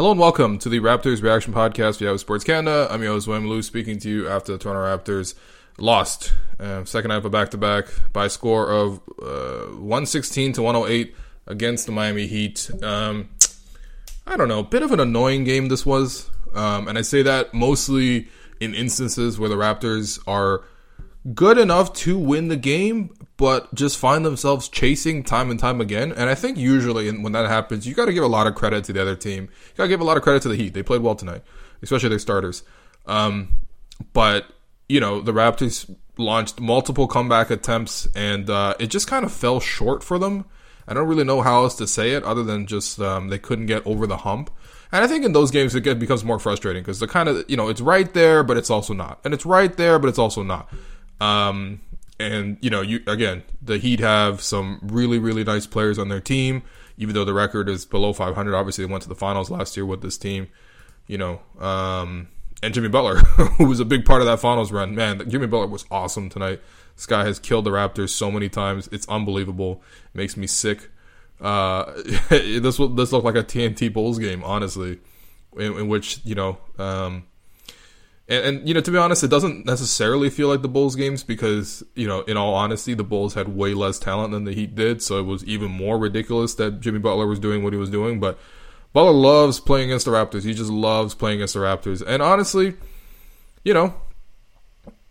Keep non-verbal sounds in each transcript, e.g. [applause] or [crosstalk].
Hello and welcome to the Raptors Reaction Podcast via Sports Canada. I'm your host, William Lou, speaking to you after the Toronto Raptors lost uh, second half of back-to-back by a score of uh, 116 to 108 against the Miami Heat. Um, I don't know, bit of an annoying game this was, um, and I say that mostly in instances where the Raptors are good enough to win the game, but just find themselves chasing time and time again. And I think usually when that happens, you got to give a lot of credit to the other team. You got to give a lot of credit to the Heat. They played well tonight, especially their starters. Um, but you know the Raptors launched multiple comeback attempts, and uh, it just kind of fell short for them. I don't really know how else to say it other than just um, they couldn't get over the hump. And I think in those games it becomes more frustrating because the kind of you know it's right there, but it's also not, and it's right there, but it's also not. Um, and you know, you again, the Heat have some really really nice players on their team. Even though the record is below 500, obviously they went to the finals last year with this team. You know, um, and Jimmy Butler, [laughs] who was a big part of that finals run. Man, Jimmy Butler was awesome tonight. This guy has killed the Raptors so many times. It's unbelievable. It makes me sick. Uh, [laughs] this will, this looked like a TNT Bulls game, honestly, in, in which you know um, and, and, you know, to be honest, it doesn't necessarily feel like the Bulls games because you know, in all honesty, the Bulls had way less talent than the Heat did, so it was even more ridiculous that Jimmy Butler was doing what he was doing. But Butler loves playing against the Raptors. He just loves playing against the Raptors. And honestly, you know,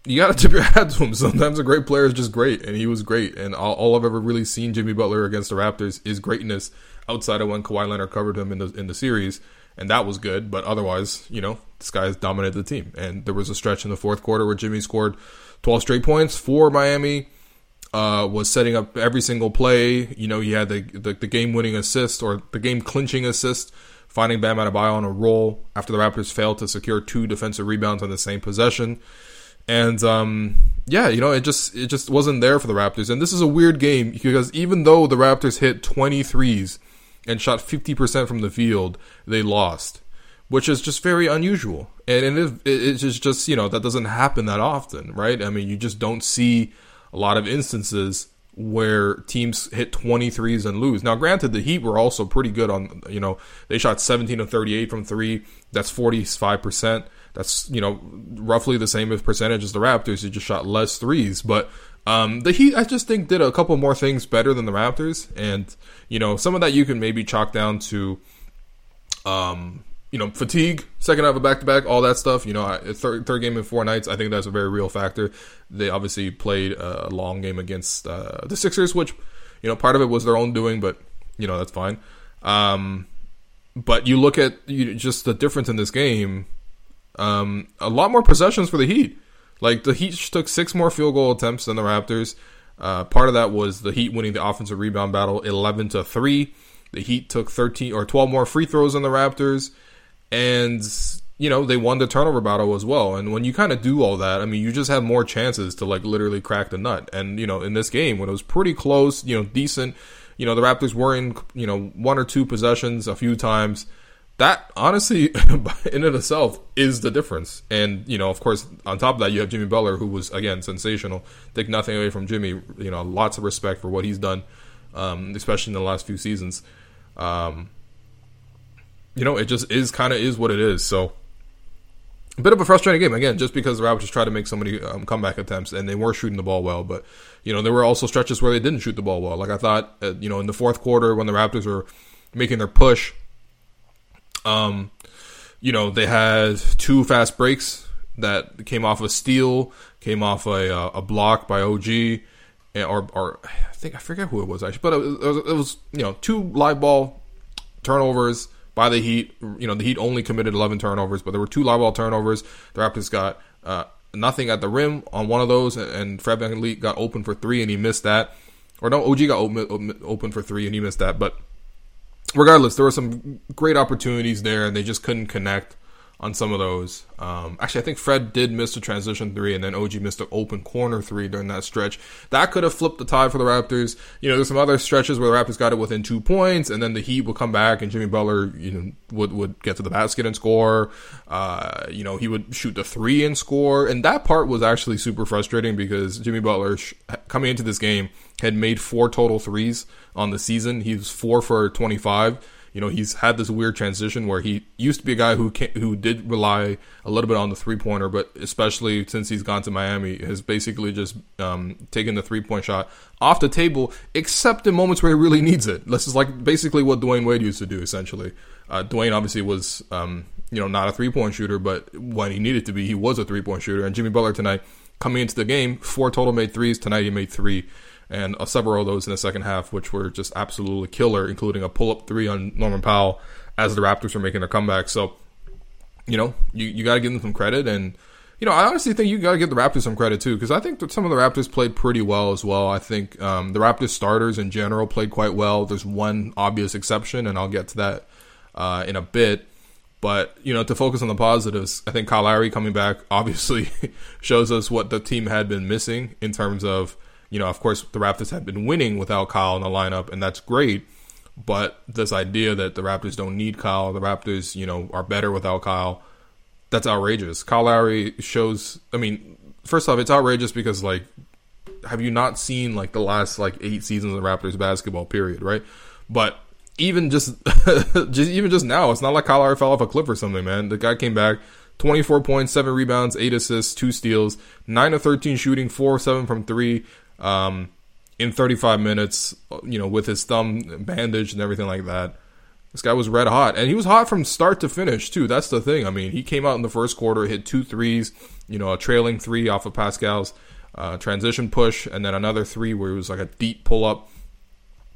you got to [laughs] tip your hat to him. Sometimes a great player is just great, and he was great. And all, all, I've ever really seen Jimmy Butler against the Raptors is greatness. Outside of when Kawhi Leonard covered him in the in the series, and that was good. But otherwise, you know, this guy has dominated the team. And there was a stretch in the fourth quarter where Jimmy scored 12 straight points for Miami. Uh, was setting up every single play. You know, he had the the, the game winning assist or the game clinching assist, finding Bam Adebayo on a roll after the Raptors failed to secure two defensive rebounds on the same possession. And um, yeah, you know, it just it just wasn't there for the Raptors. And this is a weird game because even though the Raptors hit 23s and shot 50% from the field, they lost, which is just very unusual. And it, it's just, just, you know, that doesn't happen that often, right? I mean, you just don't see a lot of instances where teams hit 23s and lose. Now, granted, the Heat were also pretty good on, you know, they shot 17 of 38 from three. That's 45%. That's, you know, roughly the same percentage as the Raptors. They just shot less threes. But um, the Heat, I just think, did a couple more things better than the Raptors, and you know, some of that you can maybe chalk down to, um, you know, fatigue, second half of back to back, all that stuff. You know, third, third game in four nights, I think that's a very real factor. They obviously played a long game against uh, the Sixers, which, you know, part of it was their own doing, but you know that's fine. Um, but you look at you, just the difference in this game. Um, a lot more possessions for the Heat. Like the Heat took six more field goal attempts than the Raptors. Uh, part of that was the Heat winning the offensive rebound battle, eleven to three. The Heat took thirteen or twelve more free throws than the Raptors, and you know they won the turnover battle as well. And when you kind of do all that, I mean, you just have more chances to like literally crack the nut. And you know, in this game when it was pretty close, you know, decent. You know, the Raptors were in you know one or two possessions a few times that honestly [laughs] in and of itself is the difference. And you know of course on top of that you have jimmy butler who was again sensational. Take nothing away from jimmy. You know lots of respect for what he's done um, especially in the last few seasons. Um, you know it just is kind of is what it is. So a bit of a frustrating game. Again just because the raptors tried to make so many um, comeback attempts and they were shooting the ball well but you know there were also stretches where they didn't shoot the ball well. Like i thought uh, you know in the fourth quarter when the raptors were making their push um, you know, they had two fast breaks that came off a steal, came off a, uh, a block by OG, or, or I think I forget who it was actually, but it was, it was you know two live ball turnovers by the Heat. You know, the Heat only committed 11 turnovers, but there were two live ball turnovers. The Raptors got uh, nothing at the rim on one of those, and Fred VanVleet got open for three, and he missed that. Or no, OG got open, open for three, and he missed that. But regardless, there were some great opportunities there, and they just couldn't connect on some of those. Um, actually, I think Fred did miss the transition three, and then OG missed an open corner three during that stretch. That could have flipped the tie for the Raptors. You know, there's some other stretches where the Raptors got it within two points, and then the Heat would come back, and Jimmy Butler, you know, would would get to the basket and score. Uh, you know, he would shoot the three and score, and that part was actually super frustrating because Jimmy Butler, sh- coming into this game, had made four total threes on the season. He was four for 25 you know, he's had this weird transition where he used to be a guy who can, who did rely a little bit on the three pointer, but especially since he's gone to Miami, has basically just um, taken the three point shot off the table, except in moments where he really needs it. This is like basically what Dwyane Wade used to do, essentially. Uh, Dwyane obviously was, um, you know, not a three point shooter, but when he needed to be, he was a three point shooter. And Jimmy Butler tonight, coming into the game, four total made threes. Tonight he made three and uh, several of those in the second half, which were just absolutely killer, including a pull up three on Norman Powell as the Raptors were making their comeback. So, you know, you, you got to give them some credit. And, you know, I honestly think you got to give the Raptors some credit too, because I think that some of the Raptors played pretty well as well. I think um, the Raptors starters in general played quite well. There's one obvious exception, and I'll get to that uh, in a bit. But you know, to focus on the positives, I think Kyle Lowry coming back obviously [laughs] shows us what the team had been missing in terms of you know, of course, the Raptors have been winning without Kyle in the lineup, and that's great. But this idea that the Raptors don't need Kyle, the Raptors, you know, are better without Kyle, that's outrageous. Kyle Lowry shows. I mean, first off, it's outrageous because like, have you not seen like the last like eight seasons of the Raptors basketball? Period, right? But even just, [laughs] just even just now, it's not like Kyle Lowry fell off a cliff or something, man. The guy came back. 24 points, 7 rebounds, 8 assists, 2 steals, 9 of 13 shooting, 4 7 from 3, um, in 35 minutes, you know, with his thumb bandaged and everything like that. This guy was red hot, and he was hot from start to finish too. That's the thing. I mean, he came out in the first quarter, hit two threes, you know, a trailing three off of Pascal's uh, transition push, and then another three where it was like a deep pull up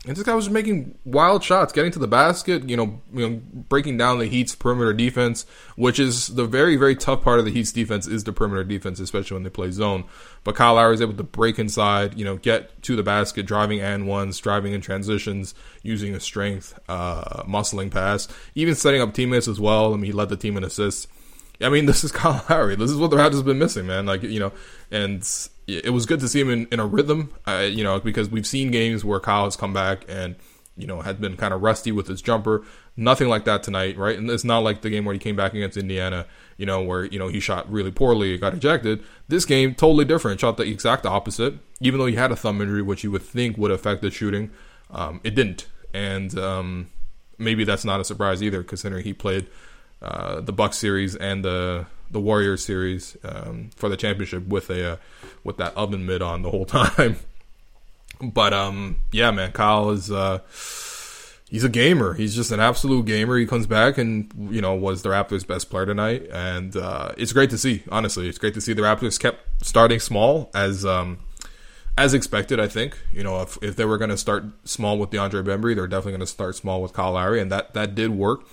and this guy was making wild shots, getting to the basket, you know, you know, breaking down the Heat's perimeter defense, which is the very, very tough part of the Heat's defense is the perimeter defense, especially when they play zone. But Kyle Lowry is able to break inside, you know, get to the basket, driving and ones, driving in transitions, using his strength, uh, muscling pass, even setting up teammates as well. I mean, he led the team in assists. I mean, [laughs] this is Kyle Lowry. This is what the Raptors have been missing, man. Like, you know, and it was good to see him in, in a rhythm, uh, you know, because we've seen games where Kyle has come back and, you know, had been kind of rusty with his jumper. Nothing like that tonight, right? And it's not like the game where he came back against Indiana, you know, where, you know, he shot really poorly, got ejected. This game, totally different. Shot the exact opposite. Even though he had a thumb injury, which you would think would affect the shooting, um, it didn't. And um, maybe that's not a surprise either, considering he played uh, the Buck series and the the Warriors series um, for the championship with a uh, with that oven mitt on the whole [laughs] time. but um, yeah, man, Kyle is uh, he's a gamer. He's just an absolute gamer. He comes back and you know was the Raptors' best player tonight, and uh, it's great to see. Honestly, it's great to see the Raptors kept starting small as um, as expected. I think you know if if they were going to start small with DeAndre Bembry, they're definitely going to start small with Kyle Lowry, and that that did work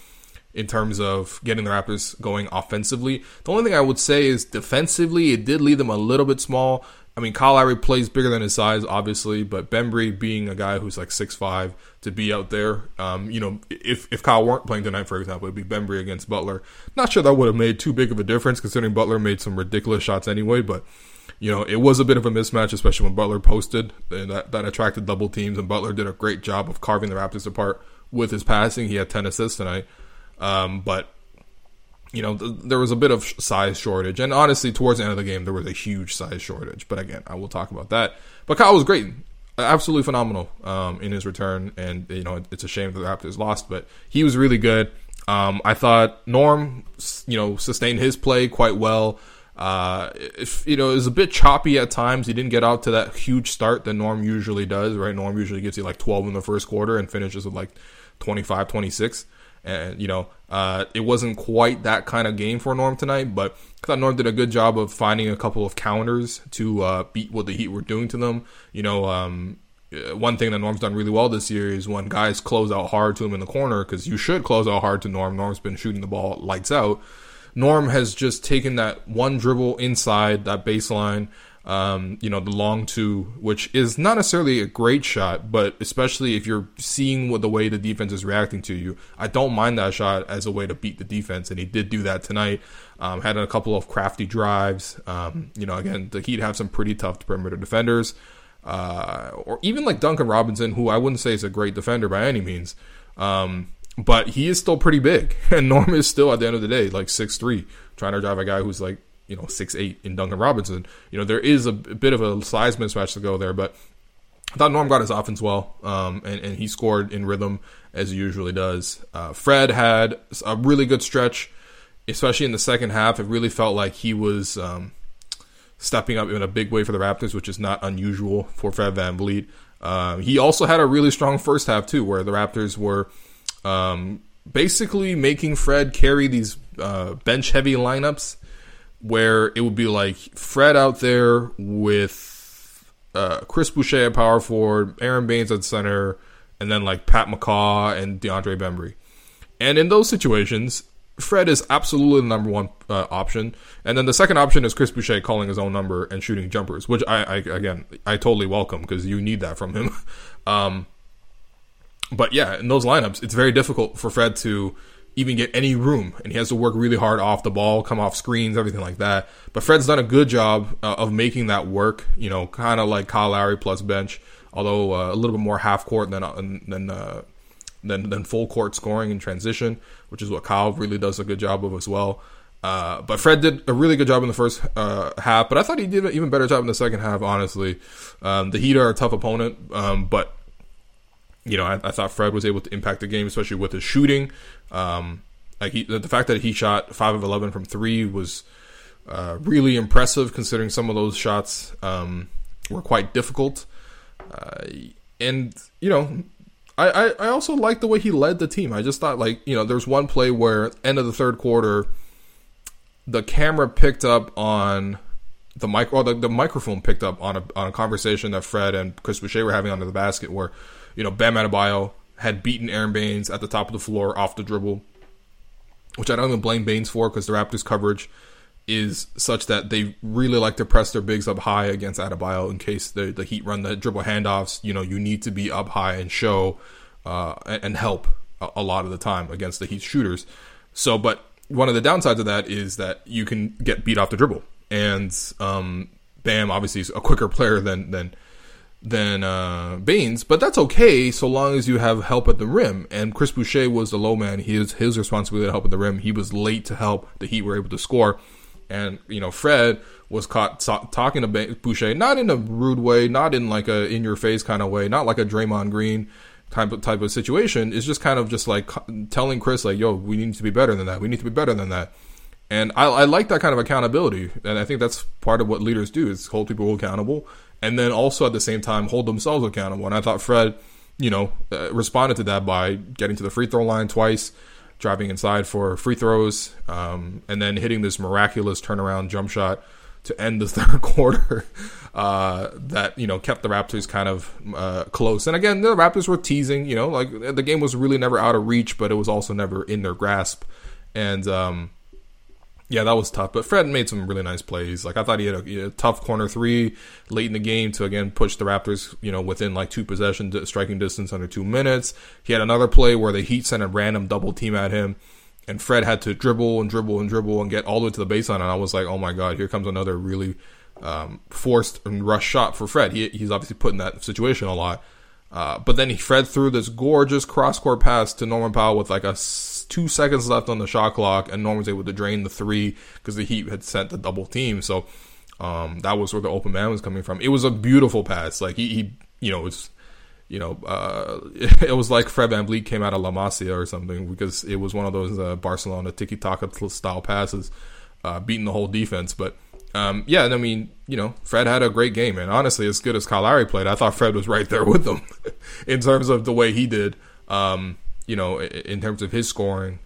in terms of getting the Raptors going offensively. The only thing I would say is defensively, it did leave them a little bit small. I mean, Kyle Lowry plays bigger than his size, obviously, but Bembry being a guy who's like six five to be out there, um, you know, if if Kyle weren't playing tonight, for example, it'd be Bembry against Butler. Not sure that would have made too big of a difference, considering Butler made some ridiculous shots anyway. But you know, it was a bit of a mismatch, especially when Butler posted, and that that attracted double teams, and Butler did a great job of carving the Raptors apart with his passing. He had ten assists tonight. Um, but you know, th- there was a bit of size shortage, and honestly, towards the end of the game, there was a huge size shortage. But again, I will talk about that. But Kyle was great, absolutely phenomenal um, in his return, and you know, it's a shame that the Raptors lost, but he was really good. Um, I thought Norm, you know, sustained his play quite well. Uh, if, you know, it was a bit choppy at times. He didn't get out to that huge start that Norm usually does, right? Norm usually gives you like 12 in the first quarter and finishes with like 25, 26. And, you know, uh, it wasn't quite that kind of game for Norm tonight, but I thought Norm did a good job of finding a couple of counters to uh, beat what the Heat were doing to them. You know, um, uh, one thing that Norm's done really well this year is when guys close out hard to him in the corner, because you should close out hard to Norm. Norm's been shooting the ball lights out. Norm has just taken that one dribble inside that baseline, Um, you know, the long two, which is not necessarily a great shot, but especially if you're seeing what the way the defense is reacting to you, I don't mind that shot as a way to beat the defense, and he did do that tonight. Um, had a couple of crafty drives. Um, you know, again, the Heat have some pretty tough perimeter defenders, uh, or even like Duncan Robinson, who I wouldn't say is a great defender by any means. Um, but he is still pretty big, [laughs] and Norm is still at the end of the day like six three, trying to drive a guy who's like you know six eight in Duncan Robinson. You know there is a, a bit of a size mismatch to go there, but I thought Norm got his offense well, um, and, and, he scored in rhythm as he usually does. Uh, Fred had a really good stretch, especially in the second half. It really felt like he was um, stepping up in a big way for the Raptors, which is not unusual for Fred VanVleet. Uh, he also had a really strong first half, too, where the Raptors were um, basically making Fred carry these uh, bench heavy lineups where it would be like Fred out there with uh, Chris Boucher at power forward, Aron Baynes at center, and then like Pat McCaw and DeAndre Bembry. And in those situations, Fred is absolutely the number one uh, option, and then the second option is Chris Boucher calling his own number and shooting jumpers, which I, I again I totally welcome because you need that from him. [laughs] um, but yeah, in those lineups, it's very difficult for Fred to even get any room, and he has to work really hard off the ball, come off screens, everything like that. But Fred's done a good job uh, of making that work. You know, kind of like Kyle Lowry plus bench, although uh, a little bit more half court than uh, than uh, than than full court scoring in transition, which is what Kyle really does a good job of as well. Uh, but Fred did a really good job in the first uh, half, but I thought he did an even better job in the second half. Honestly, um, the Heat are a tough opponent, um, but you know, I, I, thought Fred was able to impact the game, especially with his shooting. Um, like he, the fact that he shot five of eleven from three was uh, really impressive, considering some of those shots um, were quite difficult. Uh, and you know, I, I, I also liked the way he led the team. I just thought like you know, there's one play where end of the third quarter, the camera picked up on the mic or the, the microphone picked up on a on a conversation that Fred and Chris Boucher were having under the basket where you know, Bam Adebayo had beaten Aron Baynes at the top of the floor off the dribble, which I don't even blame Baynes for because the Raptors' coverage is such that they really like to press their bigs up high against Adebayo in case the, the Heat run the dribble handoffs. You know, you need to be up high and show uh, and help a, lot of the time against the Heat shooters. So, but one of the downsides of that is that you can get beat off the dribble, and um, Bam obviously is a quicker player than than than uh, Baynes, but that's okay so long as you have help at the rim. And Chris Boucher was the low man; he was his responsibility to help at the rim. He was late to help. The Heat were able to score, and you know Fred was caught so- talking to Boucher, not in a rude way, not in like a in your face kind of way, not like a Draymond Green type of type of situation. It's just kind of just like telling Chris like, "Yo, we need to be better than that. We need to be better than that." And I, I like that kind of accountability, and I think that's part of what leaders do is hold people accountable and then also at the same time hold themselves accountable. And I thought Fred, you know, uh, responded to that by getting to the free throw line twice, driving inside for free throws, um, and then hitting this miraculous turnaround jump shot to end the [laughs] third quarter uh, that you know kept the Raptors kind of uh, close. And again, the Raptors were teasing. You know, like the game was really never out of reach, but it was also never in their grasp. And um, yeah, that was tough. But Fred made some really nice plays. Like I thought he had a, a, tough corner three late in the game to again push the Raptors, you know, within like two possession striking distance under two minutes. He had another play where the Heat sent a random double team at him, and Fred had to dribble and dribble and dribble and get all the way to the baseline. And I was like, oh my god, here comes another really um, forced and rush shot for Fred. He, he's obviously put in that situation a lot. Uh, but then he Fred threw this gorgeous cross court pass to Norman Powell with like a two seconds left on the shot clock, and Norm was able to drain the three because the Heat had sent the double team. So um, that was where the open man was coming from. It was a beautiful pass. Like he, he you know, it's you know, uh, [laughs] it was like Fred Van VanVleet came out of La Masia or something because it was one of those uh, Barcelona tiki taka style passes, uh, beating the whole defense. But um, yeah, I mean, you know, Fred had a great game, and honestly, as good as Lowry played, I thought Fred was right there with them [laughs] in terms of the way he did. Um, you know, in terms of his scoring.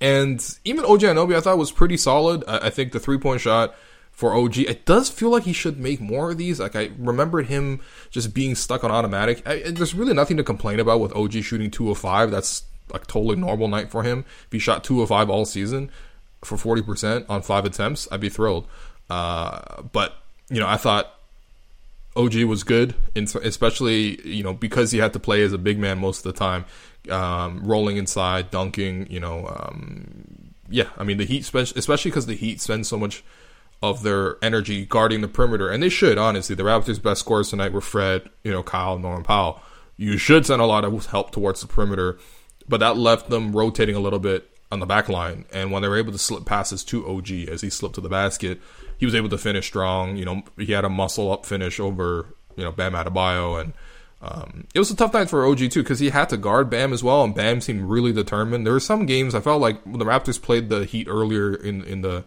And even OG Anunoby, I thought was pretty solid. I think the three point shot for OG, it does feel like he should make more of these. Like I remembered him just being stuck on automatic. I, there's really nothing to complain about with OG shooting two of five. That's like totally normal night for him. If he shot two of five all season for forty percent on five attempts, I'd be thrilled. Uh, but you know, I thought OG was good, especially you know because he had to play as a big man most of the time, um, rolling inside, dunking. You know, um, yeah. I mean the Heat, especially because the Heat spend so much of their energy guarding the perimeter, and they should honestly. The Raptors' best scorers tonight were Fred, you know, Kyle, Norman Powell. You should send a lot of help towards the perimeter, but that left them rotating a little bit on the back line. And when they were able to slip passes to OG as he slipped to the basket, he was able to finish strong. You know, he had a muscle up finish over you know Bam Adebayo, and um, it was a tough night for OG too because he had to guard Bam as well, and Bam seemed really determined. There were some games I felt like when the Raptors played the Heat earlier in in the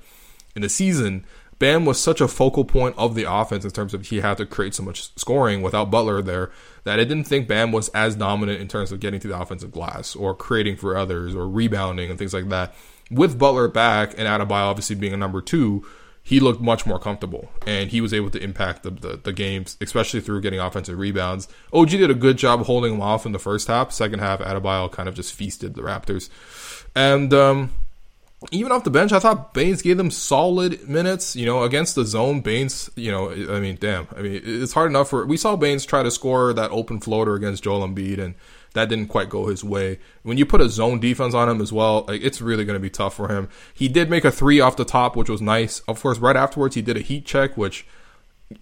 in the season. Bam was such a focal point of the offense in terms of he had to create so much scoring without Butler there that I didn't think Bam was as dominant in terms of getting to the offensive glass or creating for others or rebounding and things like that. With Butler back and Adebayo obviously being a number two, he looked much more comfortable and he was able to impact the, the, the, games, especially through getting offensive rebounds. OG did a good job holding him off in the first half. Second half, Adebayo kind of just feasted the Raptors. And um, even off the bench, I thought Baynes gave them solid minutes. You know, against the zone, Baynes. you know, I mean, damn. I mean, it's hard enough for. We saw Baynes try to score that open floater against Joel Embiid and that didn't quite go his way. When you put a zone defense on him as well, like, it's really going to be tough for him. He did make a three off the top, which was nice. Of course, right afterwards, he did a heat check, which,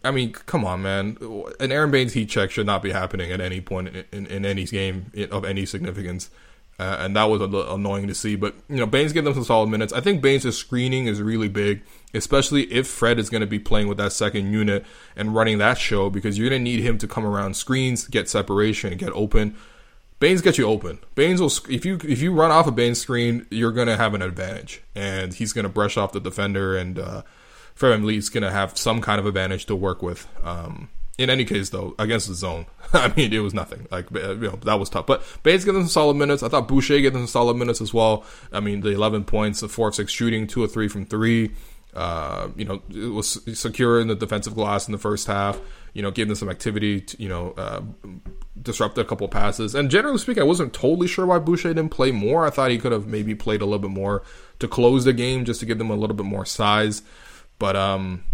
I mean, come on, man. An Aron Baynes heat check should not be happening at any point in, in, in any game of any significance. Uh, and that was annoying to see. But you know, Baynes gave them some solid minutes. I think Baynes' screening is really big, especially if Fred is going to be playing with that second unit and running that show because you're going to need him to come around screens, get separation, get open. Baynes gets you open. Baynes will if you if you run off a Baynes screen, you're gonna have an advantage, and he's gonna brush off the defender, and uh, Fred VanVleet's gonna have some kind of advantage to work with. Um, in any case, though, against the zone, [laughs] I mean, it was nothing. Like you know, that was tough. But Baynes gave them some solid minutes. I thought Boucher gave them some solid minutes as well. I mean, the 11 points, the four of six shooting, two or three from three. Uh, you know, it was secure in the defensive glass in the first half. You know, gave them some activity. To, you know, uh, disrupted a couple passes. And generally speaking, I wasn't totally sure why Boucher didn't play more. I thought he could have maybe played a little bit more to close the game, just to give them a little bit more size. But um,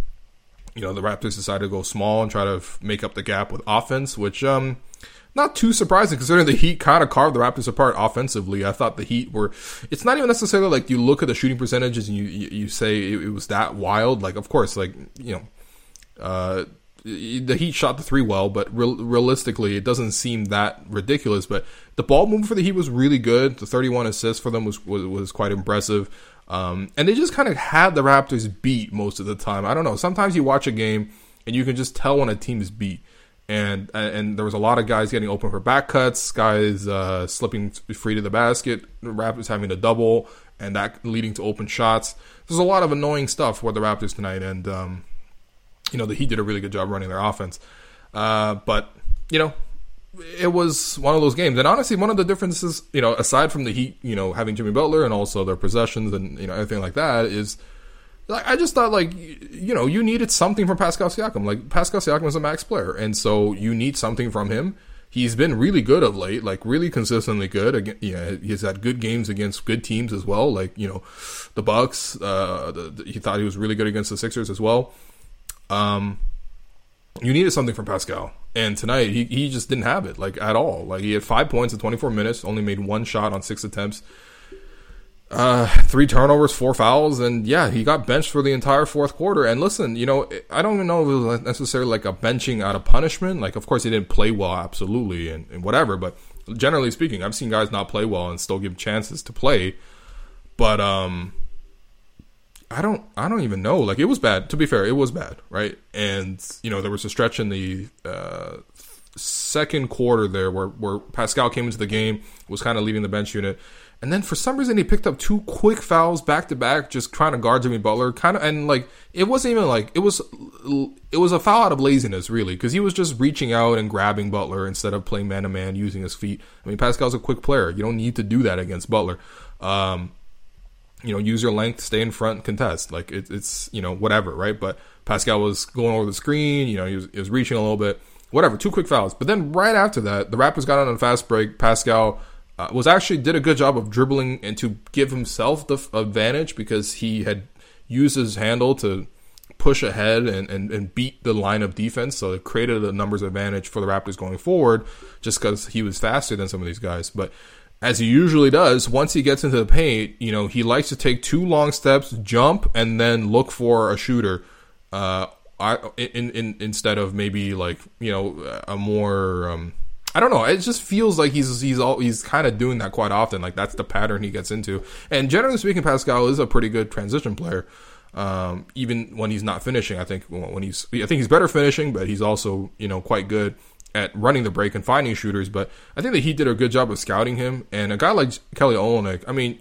you know, the Raptors decided to go small and try to make up the gap with offense, which um not too surprising considering the Heat kind of carved the Raptors apart offensively. I thought the Heat were. It's not even necessarily like you look at the shooting percentages and you you, you say it, it, was that wild. Like, of course, like you know, uh, the Heat shot the three well, but real, realistically, it doesn't seem that ridiculous. But the ball movement for the Heat was really good. The 31 assists for them was was, was quite impressive. Um, and they just kind of had the Raptors beat most of the time. I don't know. Sometimes you watch a game and you can just tell when a team is beat and and there was a lot of guys getting open for back cuts, guys uh, slipping free to the basket, Raptors having a double, and that leading to open shots. There's a lot of annoying stuff for the Raptors tonight, and um, you know the Heat did a really good job running their offense. Uh, but you know, it was one of those games, and honestly, one of the differences, you know, aside from the Heat, you know, having Jimmy Butler and also their possessions and you know everything like that, is like I just thought like you know you needed something from Pascal Siakam. Like Pascal Siakam is a max player, and so you need something from him. He's been really good of late, like really consistently good. Again, yeah, he's had good games against good teams as well. Like you know, the Bucks. Uh, the, the, he thought he was really good against the Sixers as well. Um, you needed something from Pascal, and tonight he he just didn't have it like at all. Like he had five points in 24 minutes, only made one shot on six attempts uh, three turnovers, four fouls, and yeah, he got benched for the entire fourth quarter. And listen, you know, I don't even know if it was necessarily like a benching out of punishment. Like, of course, he didn't play well, absolutely, and, and whatever. But generally speaking, I've seen guys not play well and still give chances to play. But um, I don't, I don't even know. Like, it was bad. To be fair, it was bad, right? And you know, there was a stretch in the uh, second quarter there where where Pascal came into the game, was kind of leading the bench unit and then for some reason he picked up two quick fouls back to back, just trying to guard Jimmy Butler. Kind of, and like it wasn't even like it was. It was a foul out of laziness, really, because he was just reaching out and grabbing Butler instead of playing man to man using his feet. I mean, Pascal's a quick player. You don't need to do that against Butler. Um, you know, use your length, stay in front, contest. Like it, it's you know whatever, right? But Pascal was going over the screen. You know, he was, he was reaching a little bit. Whatever, two quick fouls. But then right after that, the Raptors got on a fast break. Pascal uh, was actually did a good job of dribbling and to give himself the advantage because he had used his handle to push ahead and, and, and beat the line of defense. So it created a numbers advantage for the Raptors going forward just because he was faster than some of these guys. But as he usually does, once he gets into the paint, you know, he likes to take two long steps, jump, and then look for a shooter. Uh, in, in, instead of maybe like you know a more um, I don't know. It just feels like he's he's all he's kind of doing that quite often. Like that's the pattern he gets into. And generally speaking, Pascal is a pretty good transition player. Um, even when he's not finishing, I think when he's I think he's better finishing, but he's also you know quite good at running the break and finding shooters. But I think that he did a good job of scouting him. And a guy like Kelly Olynyk, I mean,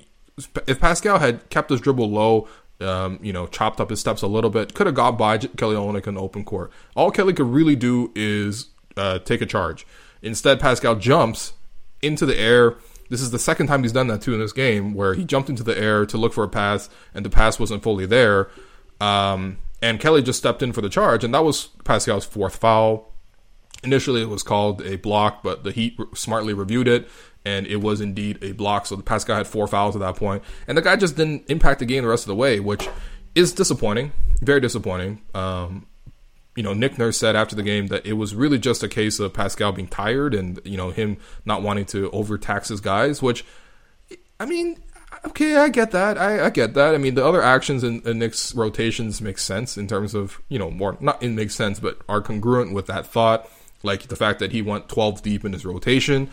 if Pascal had kept his dribble low, um, you know, chopped up his steps a little bit, could have got by Kelly Olynyk in open court. All Kelly could really do is uh, take a charge. Instead, Pascal jumps into the air. This is the second time he's done that too in this game, where he jumped into the air to look for a pass, and the pass wasn't fully there. Um, and Kelly just stepped in for the charge, and that was Pascal's fourth foul. Initially, it was called a block, but the Heat smartly reviewed it, and it was indeed a block. So the Pascal had four fouls at that point, and the guy just didn't impact the game the rest of the way, which is disappointing, very disappointing. Um, you know, Nick Nurse said after the game that it was really just a case of Pascal being tired and, you know, him not wanting to overtax his guys, which, I mean, okay, I get that. I, I get that. I mean, the other actions in, in, Nick's rotations make sense in terms of, you know, more, not in makes sense, but are congruent with that thought. Like the fact that he went 12 deep in his rotation,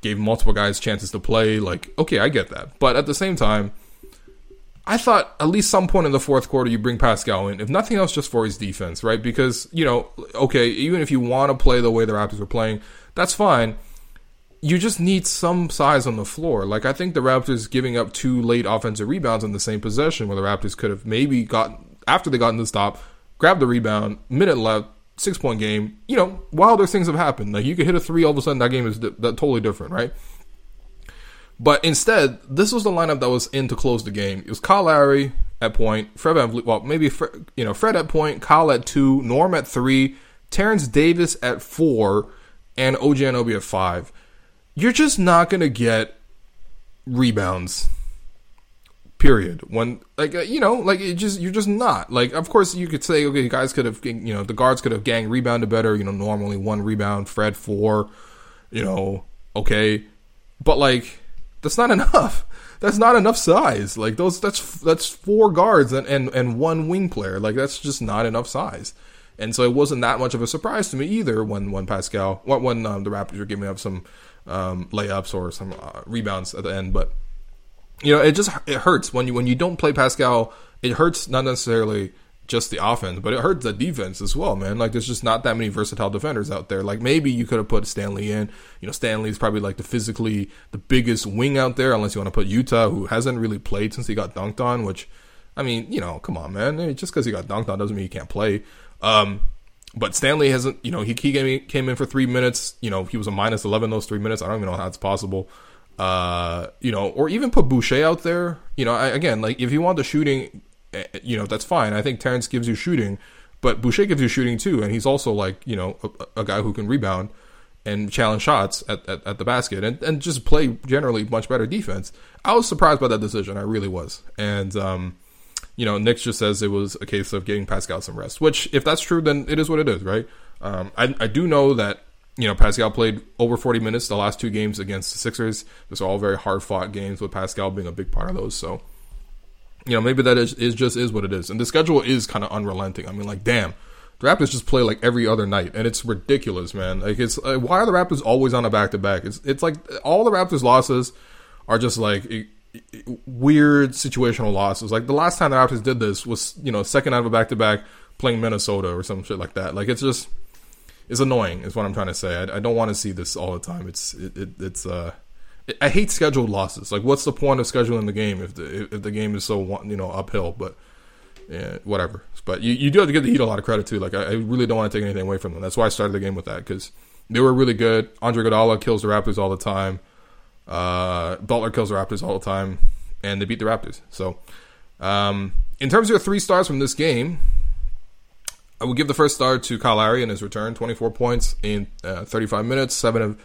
gave multiple guys chances to play. Like, okay, I get that. But at the same time, I thought at least some point in the fourth quarter you bring Pascal in, if nothing else, just for his defense, right? Because you know, okay, even if you want to play the way the Raptors are playing, that's fine. You just need some size on the floor. Like I think the Raptors giving up two late offensive rebounds in the same possession, where the Raptors could have maybe got after they got in the stop, grabbed the rebound, minute left, six point game. You know, wilder things have happened. Like you could hit a three, all of a sudden that game is that totally different, right? But instead, this was the lineup that was in to close the game. It was Kyle Lowry at point, Fred VanVleet, well, maybe Fred, you know Fred at point, Kyle at two, Norm at three, Terence Davis at four, and OG Anunoby at five. You're just not gonna get rebounds. Period. When like uh, you know, like it just you're just not like. Of course, you could say okay, guys could have you know the guards could have gang rebounded better. You know, normally one rebound, Fred four. You know, okay, but like that's not [laughs] enough. That's not enough size. Like those, that's that's four guards and, and, and one wing player. Like that's just not enough size. And so it wasn't that much of a surprise to me either when when Pascal when, when um, the Raptors were giving up some um, layups or some uh, rebounds at the end. But you know, it just it hurts when you when you don't play Pascal. It hurts not necessarily just the offense, but it hurts the defense as well, man. Like there's just not that many versatile defenders out there. Like maybe you could have put Stanley in. You know, Stanley's probably like the physically the biggest wing out there, unless you want to put Yuta, who hasn't really played since he got dunked on. Which, I mean, you know, come on, man. Just because he got dunked on doesn't mean he can't play. Um, but Stanley hasn't. You know, he, he came in, for three minutes. You know, he was a minus eleven those three minutes. I don't even know how that's possible. Uh, you know, or even put Boucher out there. You know, I, again, like if you want the shooting Eh, you know, that's fine. I think Terence gives you shooting, but Boucher gives you shooting too, and he's also like, you know, a, a guy who can rebound and challenge shots at, at, at, the basket and, and just play generally much better defense. I was surprised by that decision. I really was. And, um, you know, Nick just says it was a case of getting Pascal some rest, which if that's true, then it is what it is, right? Um, I, I do know that, you know, Pascal played over 40 minutes the last two games against the Sixers. Those are all very hard fought games with Pascal being a big part of those. So, you know, maybe that is, is just is what it is. And the schedule is kind of unrelenting. I mean, like, damn, the Raptors just play like every other night, and it's ridiculous, man. Like, it's uh, why are the Raptors always on a back to back? It's it's like all the Raptors losses are just like weird situational losses. Like the last time the Raptors did this was you know second out of a back to back playing Minnesota or some shit like that. Like it's just it's annoying. Is what I'm trying to say. I, I don't want to see this all the time. It's it, it it's uh I hate scheduled losses. Like, what's the point of scheduling the game if the if the game is so you know uphill? But yeah, whatever. But you, you do have to give the Heat a lot of credit too. Like, I, I really don't want to take anything away from them. That's why I started the game with that because they were really good. Andre Iguodala kills the Raptors all the time. Uh, Butler kills the Raptors all the time, and they beat the Raptors. So, um, in terms of your three stars from this game, I would give the first star to Kyle Lowry in his return, 24 points in uh, 35 minutes, seven of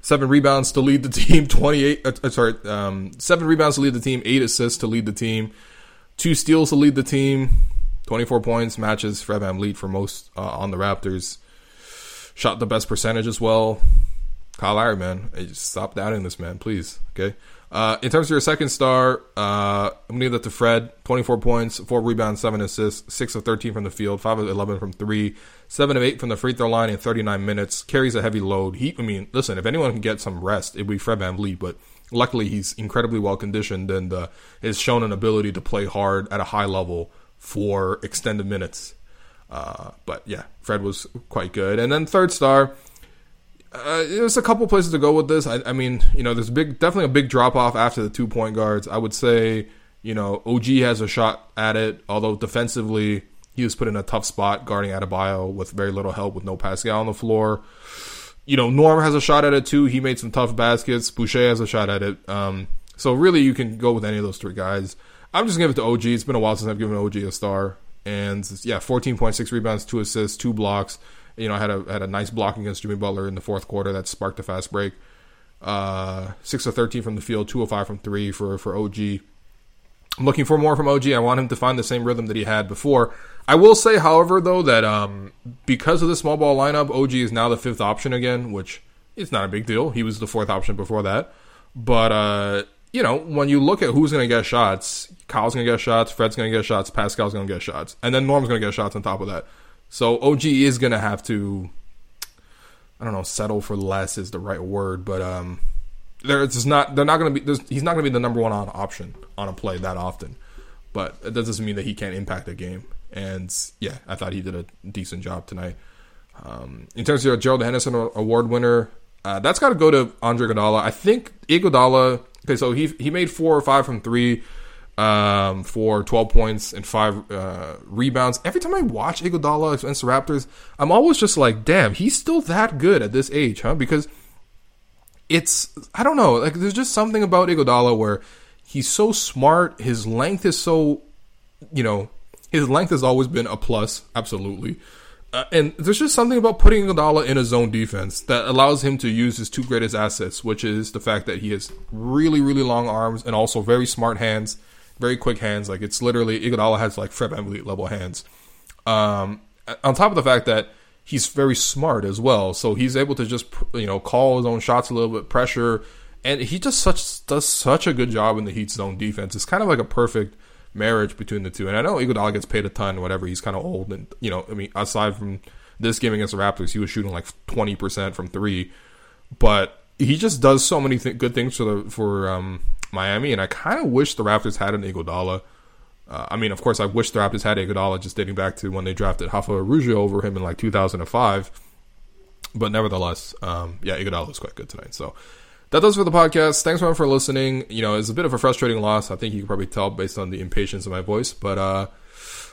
seven rebounds to lead the [laughs] team, 28, uh, uh, sorry, um, seven rebounds to lead the team, eight assists to lead the team, two steals to lead the team, 24 points, matches Fred VanVleet for most uh, on the Raptors. Shot the best percentage as well. Kyle Lowry, man, hey, stop doubting this man, please. Okay. Uh, in terms of your second star, uh, I'm gonna give that to Fred. 24 points, four rebounds, seven assists, six of 13 from the field, five of 11 from three, seven of eight from the free throw line in 39 minutes. Carries a heavy load. He, I mean, listen, if anyone can get some rest, it'd be Fred VanVleet. But luckily, he's incredibly well conditioned and uh, has shown an ability to play hard at a high level for extended minutes. Uh, but yeah, Fred was quite good. And then third star, uh, there's a couple places to go with this. I, I mean, you know, there's big, definitely a big drop off after the two point guards. I would say, you know, OG has a shot at it, although defensively he was put in a tough spot guarding Adebayo with very little help, with no Pascal on the floor. You know, Norm has a shot at it too. He made some tough baskets. Boucher has a shot at it. Um, so really, you can go with any of those three guys. I'm just giving it to OG. It's been a while since I've given OG a star. And yeah, 14.6 rebounds, two assists, two blocks you know, had a had a nice block against Jimmy Butler in the fourth quarter that sparked a fast break. Uh, six of thirteen from the field, two of five from three for for OG. I'm looking for more from OG. I want him to find the same rhythm that he had before. I will say, however, though, that um, because of the small ball lineup, OG is now the fifth option again, which is not a big deal. He was the fourth option before that. But, uh, you know, when you look at who's going to get shots, Kyle's going to get shots, Fred's going to get shots, Pascal's going to get shots, and then Norm's going to get shots on top of that. So OG is gonna have to, I don't know, settle for less is the right word, but um, there's not they're not gonna be he's not gonna be the number one on option on a play that often, but that doesn't mean that he can't impact the game. And yeah, I thought he did a decent job tonight. Um, in terms of Gerald Henderson Award winner, uh, that's got to go to Andre Iguodala. I think Iguodala. Okay, so he he made four or five from three um, for 12 points and five uh, rebounds. Every time I watch Iguodala against the Raptors, I'm always just like, damn, he's still that good at this age, huh? Because it's, I don't know, like there's just something about Iguodala where he's so smart. His length is so, you know, his length has always been a plus, absolutely. Uh, and there's just something about putting Iguodala in a zone defense that allows him to use his two greatest assets, which is the fact that he has really, really long arms and also very smart hands very quick hands. Like it's literally Iguodala has like Fred VanVleet level hands. Um, on top of the fact that he's very smart as well, so he's able to just you know call his own shots a little bit, pressure, and he just such does such a good job in the Heat zone defense. It's kind of like a perfect marriage between the two. And I know Iguodala gets paid a ton, whatever. He's kind of old, and you know, I mean, aside from this game against the Raptors, he was shooting like twenty percent from three, but he just does so many th- good things for the for um, Miami, and I kind of wish the Raptors had an Iguodala. Uh, I mean, of course, I wish the Raptors had Iguodala just dating back to when they drafted Rafa Araujo over him in like 2005. But nevertheless, um, yeah, Iguodala was quite good tonight. So that does for the podcast. Thanks everyone for listening. You know, it's a bit of a frustrating loss. I think you can probably tell based on the impatience of my voice, but uh,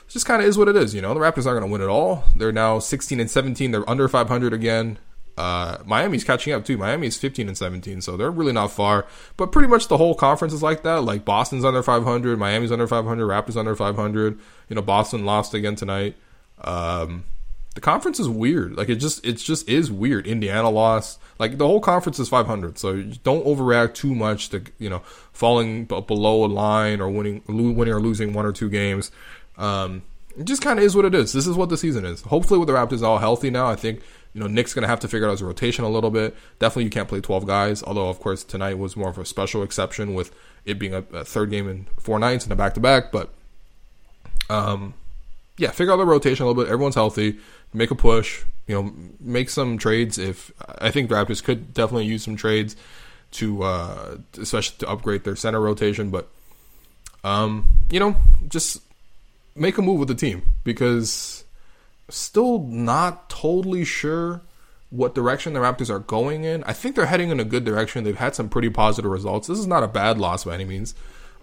it just kind of is what it is. You know, the Raptors aren't going to win it all. They're now 16 and 17. They're under 500 again. Uh, Miami's catching up too. Miami's 15 and 17, so they're really not far. But pretty much the whole conference is like that. Like Boston's under 500, Miami's under 500, Raptors under 500. You know, Boston lost again tonight. Um, the conference is weird. Like it just it just is weird. Indiana lost. Like the whole conference is 500, so don't overreact too much to you know falling below a line or winning winning or losing one or two games. Um, it just kind of is what it is. This is what the season is. Hopefully, with the Raptors all healthy now, I think you know, Nick's going to have to figure out his rotation a little bit. Definitely, you can't play 12 guys. Although, of course, tonight was more of a special exception with it being a, a third game in four nights and a back to back. But, um, yeah, figure out the rotation a little bit. Everyone's healthy. Make a push. You know, make some trades. If I think Raptors could definitely use some trades to, uh, especially to upgrade their center rotation. But, um, you know, just make a move with the team because still not totally sure what direction the Raptors are going in. I think they're heading in a good direction. They've had some pretty positive results. This is not a bad loss by any means,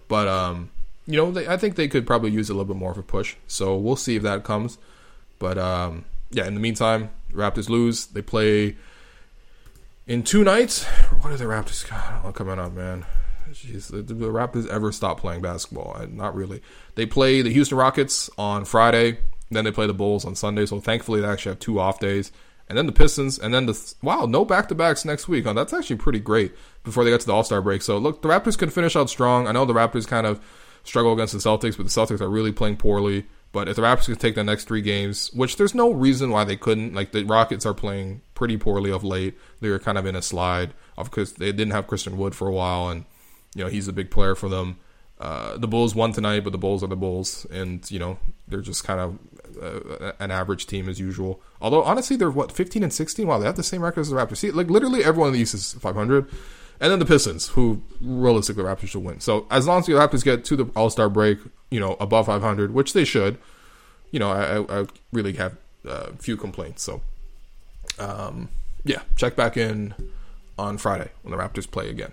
but um, you know, they, I think they could probably use a little bit more of a push. So we'll see if that comes. But um, yeah, in the meantime, Raptors lose. They play in two nights. What are the Raptors God, coming up, man? Jeez, the, the Raptors ever stop playing basketball? Not really. They play the Houston Rockets on Friday. Then they play the Bulls on Sunday. So thankfully, they actually have two off days. And then the Pistons, and then the wow, no back to backs next week. Oh, that's actually pretty great before they get to the All Star break. So look, the Raptors could finish out strong. I know the Raptors kind of struggle against the Celtics, but the Celtics are really playing poorly. But if the Raptors can take the next three games, which there's no reason why they couldn't, like the Rockets are playing pretty poorly of late. They were kind of in a slide, of course they didn't have Christian Wood for a while, and you know he's a big player for them. Uh, the Bulls won tonight, but the Bulls are the Bulls, and you know they're just kind of uh, an average team as usual. Although honestly, they're what 15 and 16. Wow, they have the same record as the Raptors. See, like literally everyone in the East is 500, and then the Pistons, who realistically the Raptors should win. So as long as the Raptors get to the All Star break, you know above 500, which they should, you know I, I really have uh, few complaints. So um, yeah, check back in on Friday when the Raptors play again.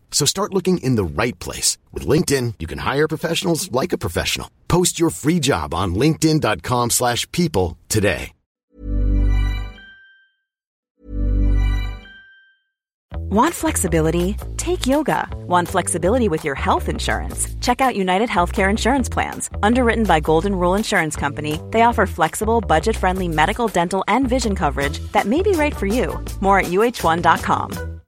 So start looking in the right place. With LinkedIn, you can hire professionals like a professional. Post your free job on linkedin.com slash people today. Want flexibility? Take yoga. Want flexibility with your health insurance? Check out United Healthcare Insurance Plans. Underwritten by Golden Rule Insurance Company, they offer flexible, budget friendly medical, dental, and vision coverage that may be right for you. More at uhone.com.